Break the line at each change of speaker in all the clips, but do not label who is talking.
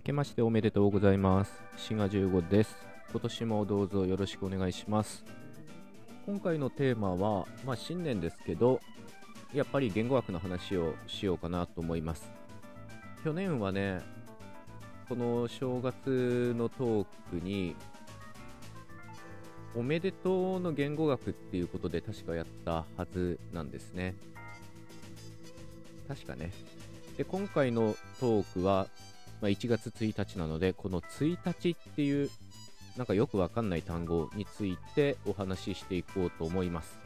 明けましておめでとうございます。滋賀15です。今年もどうぞよろしくお願いします。今回のテーマは、まあ、新年ですけど、やっぱり言語学の話をしようかなと思います。去年はね、この正月のトークに、おめでとうの言語学っていうことで確かやったはずなんですね。確かね。で、今回のトークは、まあ、1月1日なので、この1日っていう、なんかよくわかんない単語についてお話ししていこうと思います。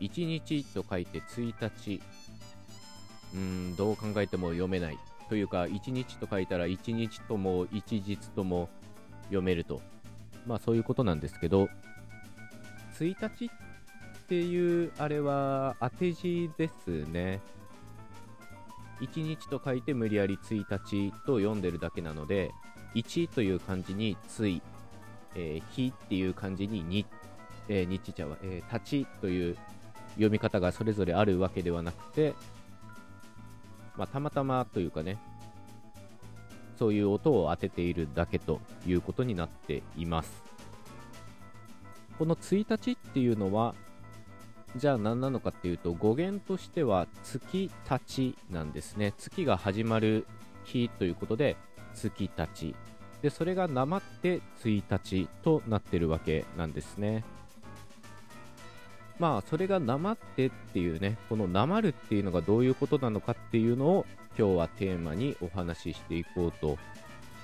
1日と書いて1日。うーん、どう考えても読めない。というか、1日と書いたら1日とも一日とも読めると。まあそういうことなんですけど、1日っていうあれは当て字ですね。1日と書いて無理やり1日と読んでるだけなので、1という漢字につい、えー、日っていう漢字にに、えー、日茶は、えー、立ちという読み方がそれぞれあるわけではなくて、まあ、たまたまというかね、そういう音を当てているだけということになっています。この1日っていうのは、じゃあ何なのかっていうと語源としては月立ちなんですね。月が始まる日ということで月立ち。でそれがなまって1日となってるわけなんですね。まあそれがなまってっていうねこのなまるっていうのがどういうことなのかっていうのを今日はテーマにお話ししていこうと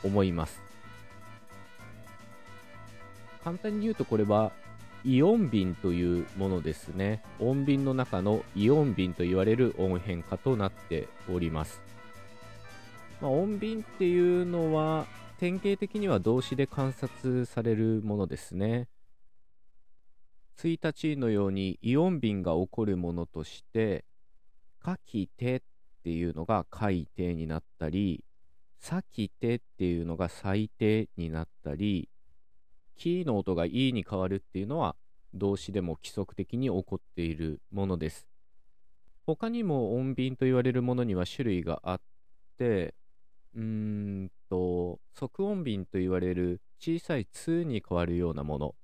思います。簡単に言うとこれはイオン瓶というものですね。音瓶の中のイオン瓶と言われる音変化となっております。まあ、音瓶っていうのは典型的には動詞で観察されるものですね。1日のようにイオン瓶が起こるものとして、書き手っていうのが書いてになったり、さき手っていうのが最低になったり、キーの音が E に変わるっていうのは動詞でも規則的に起こっているものです。他にも音瓶と言われるものには種類があって、うーんと、即音瓶と言われる小さい2に変わるようなもの、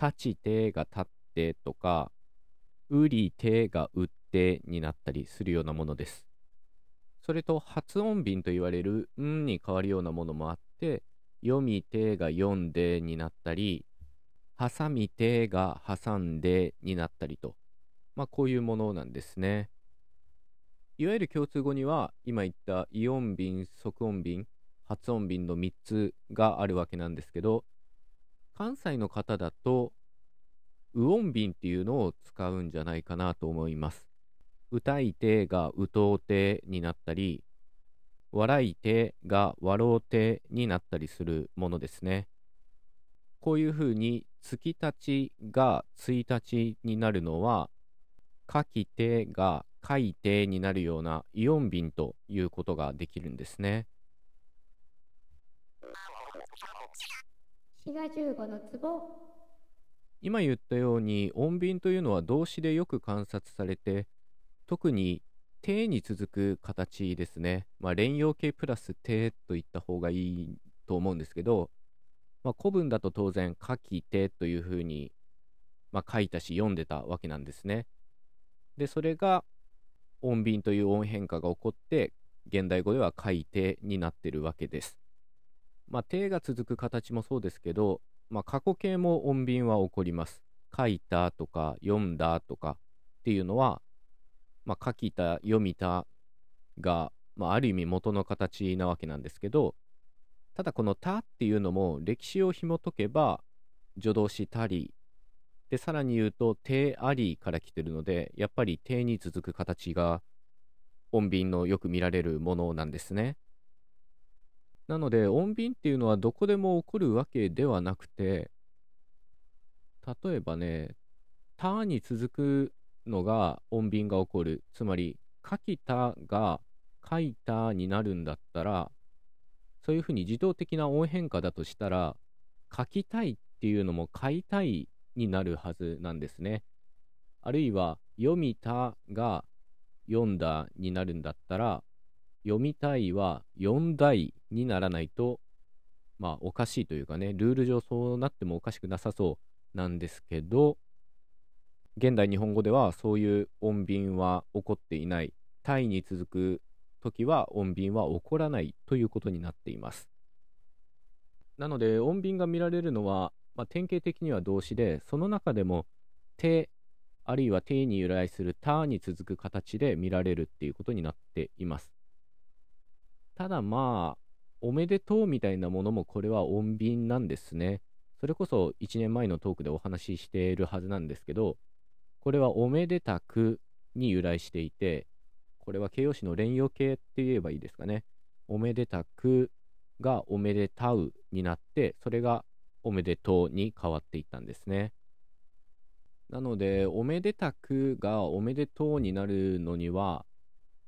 立ちてが立ってとか、うりてがうってになったりするようなものです。それと発音瓶と言われるんに変わるようなものもあって、読み手が読んでになったり、挟み手が挟んでになったりと、まあこういうものなんですね。いわゆる共通語には、今言ったイオン便、即音便、発音便の3つがあるわけなんですけど、関西の方だと、ウ音便っていうのを使うんじゃないかなと思います。歌い手がうとう手になったり、笑い手が笑う手になったりするものですね。こういうふうに月立ちが1日になるのは、書き手が書い手になるようなイオン便ということができるんですね。
滋賀15の壺
今言ったように音便というのは動詞でよく観察されて、特に手に続く形ですね。まあ、連用形プラス手といった方がいいと思うんですけど、まあ、古文だと当然書き手というふうに、まあ、書いたし読んでたわけなんですね。で、それが音便という音変化が起こって、現代語では書いてになってるわけです。まあ、手が続く形もそうですけど、まあ、過去形も音便は起こります。書いたとか読んだとかっていうのは、まあ、書きた、読みたが、まあ、ある意味元の形なわけなんですけど、ただこのたっていうのも歴史を紐解けば助動詞たり、で、さらに言うとてありから来てるので、やっぱりてに続く形が音便のよく見られるものなんですね。なので音便っていうのはどこでも起こるわけではなくて、例えばね、たに続くのが音便が起こる。つまり、書きたが書いたになるんだったら、そういうふうに自動的な音変化だとしたら、書きたいっていうのも書いたいになるはずなんですね。あるいは、読みたが読んだになるんだったら、読みたいは4大にならないと、まあおかしいというかね、ルール上そうなってもおかしくなさそうなんですけど、現代日本語ではそういう音便は起こっていない。タイに続く時は音便は起こらないということになっています。なので音便が見られるのは、まあ、典型的には動詞で、その中でも手、あるいは手に由来するたに続く形で見られるっていうことになっています。ただまあ、おめでとうみたいなものもこれは穏便なんですね。それこそ1年前のトークでお話ししているはずなんですけど、これはおめでたくに由来していて、これは形容詞の連用形って言えばいいですかね。おめでたくがおめでたうになって、それがおめでとうに変わっていったんですね。なので、おめでたくがおめでとうになるのには、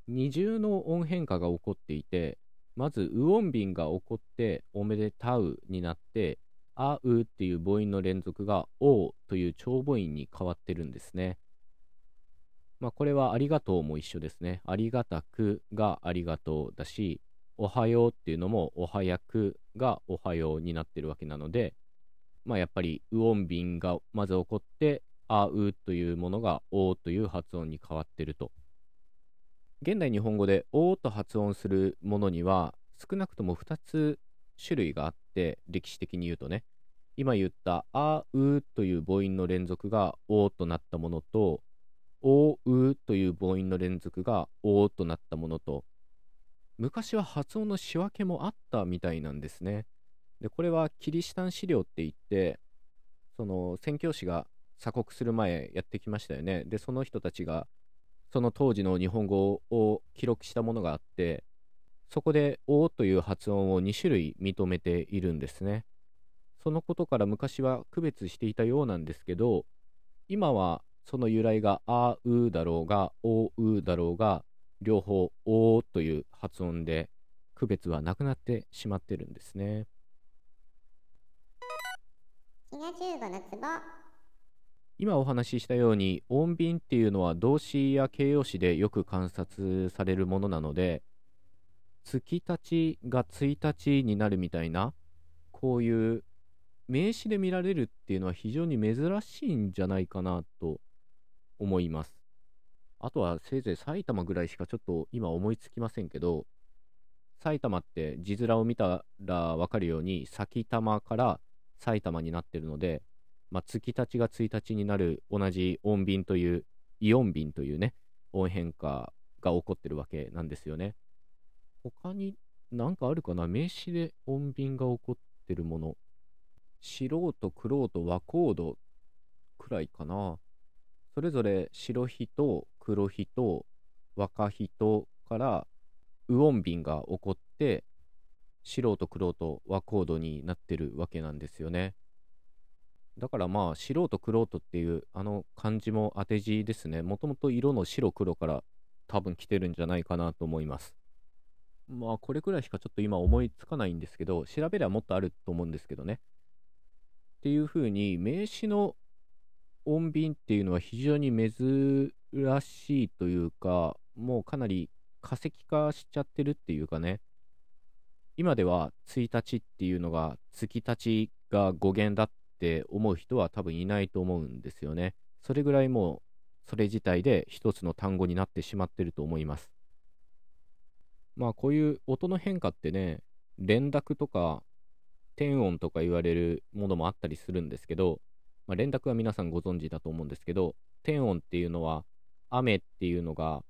二重の音変化が起こっていて、まず、ウ音便が起こって、おめでたうになって、あうっていう母音の連続が、おうという長母音に変わってるんですね。まあ、これはありがとうも一緒ですね。ありがたくがありがとうだし、おはようっていうのもおはやくがおはようになってるわけなので、まあ、やっぱり、ウ音便がまず起こって、あうというものがおうという発音に変わってると。現代日本語でおうと発音するものには少なくとも2つ種類があって歴史的に言うとね。今言ったあうという母音の連続がおとなったものとおうという母音の連続がおとなったものと。昔は発音の仕分けもあったみたいなんですね。でこれはキリシタン資料って言ってその宣教師が鎖国する前やってきましたよね。でその人たちがその当時の日本語を記録したものがあって、そこで、おという発音を2種類認めているんですね。そのことから昔は区別していたようなんですけど、今はその由来があうだろうが、おうだろうが、両方おという発音で区別はなくなってしまってるんですね。今お話ししたように音便っていうのは動詞や形容詞でよく観察されるものなので1日が1日になるみたいなこういう名詞で見られるっていうのは非常に珍しいんじゃないかなと思いますあとはせいぜい埼玉ぐらいしかちょっと今思いつきませんけど埼玉って字面を見たら分かるように先玉から埼玉になってるのでまあ、月たちが1日になる同じ音便という、イオン便というね、音変化が起こってるわけなんですよね。他に何かあるかな？名詞で音便が起こってるもの。素人、黒人、和コードくらいかな。それぞれ白人、黒人、若人からウ音便が起こって、素人、黒人、和コードになってるわけなんですよね。だからまあ、素人、黒人っていうあの漢字も当て字ですね。もともと色の白、黒から多分来てるんじゃないかなと思います。まあ、これくらいしかちょっと今思いつかないんですけど、調べればもっとあると思うんですけどね。っていう風に、名詞の音便っていうのは非常に珍しいというか、もうかなり化石化しちゃってるっていうかね。今では1日っていうのが月たちが語源だって思う人は多分いないと思うんですよね。それぐらいもう、それ自体で一つの単語になってしまってると思います。まあこういう音の変化ってね、連絡とか天音とか言われるものもあったりするんですけど、まあ、連絡は皆さんご存知だと思うんですけど、天音っていうのは雨っていうのが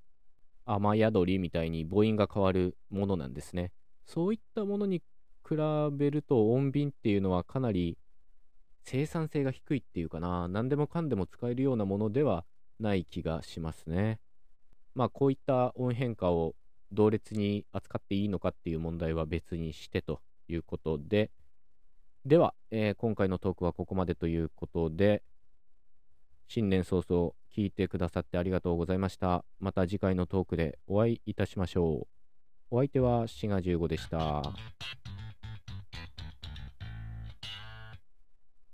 雨宿りみたいに母音が変わるものなんですね。そういったものに比べると音便っていうのはかなり生産性が低いっていうかな、何でもかんでも使えるようなものではない気がしますね。まあこういった音変化を同列に扱っていいのかっていう問題は別にしてということで、では、えー、今回のトークはここまでということで、新年早々聞いてくださってありがとうございました。また次回のトークでお会いいたしましょう。お相手はシガ15でした。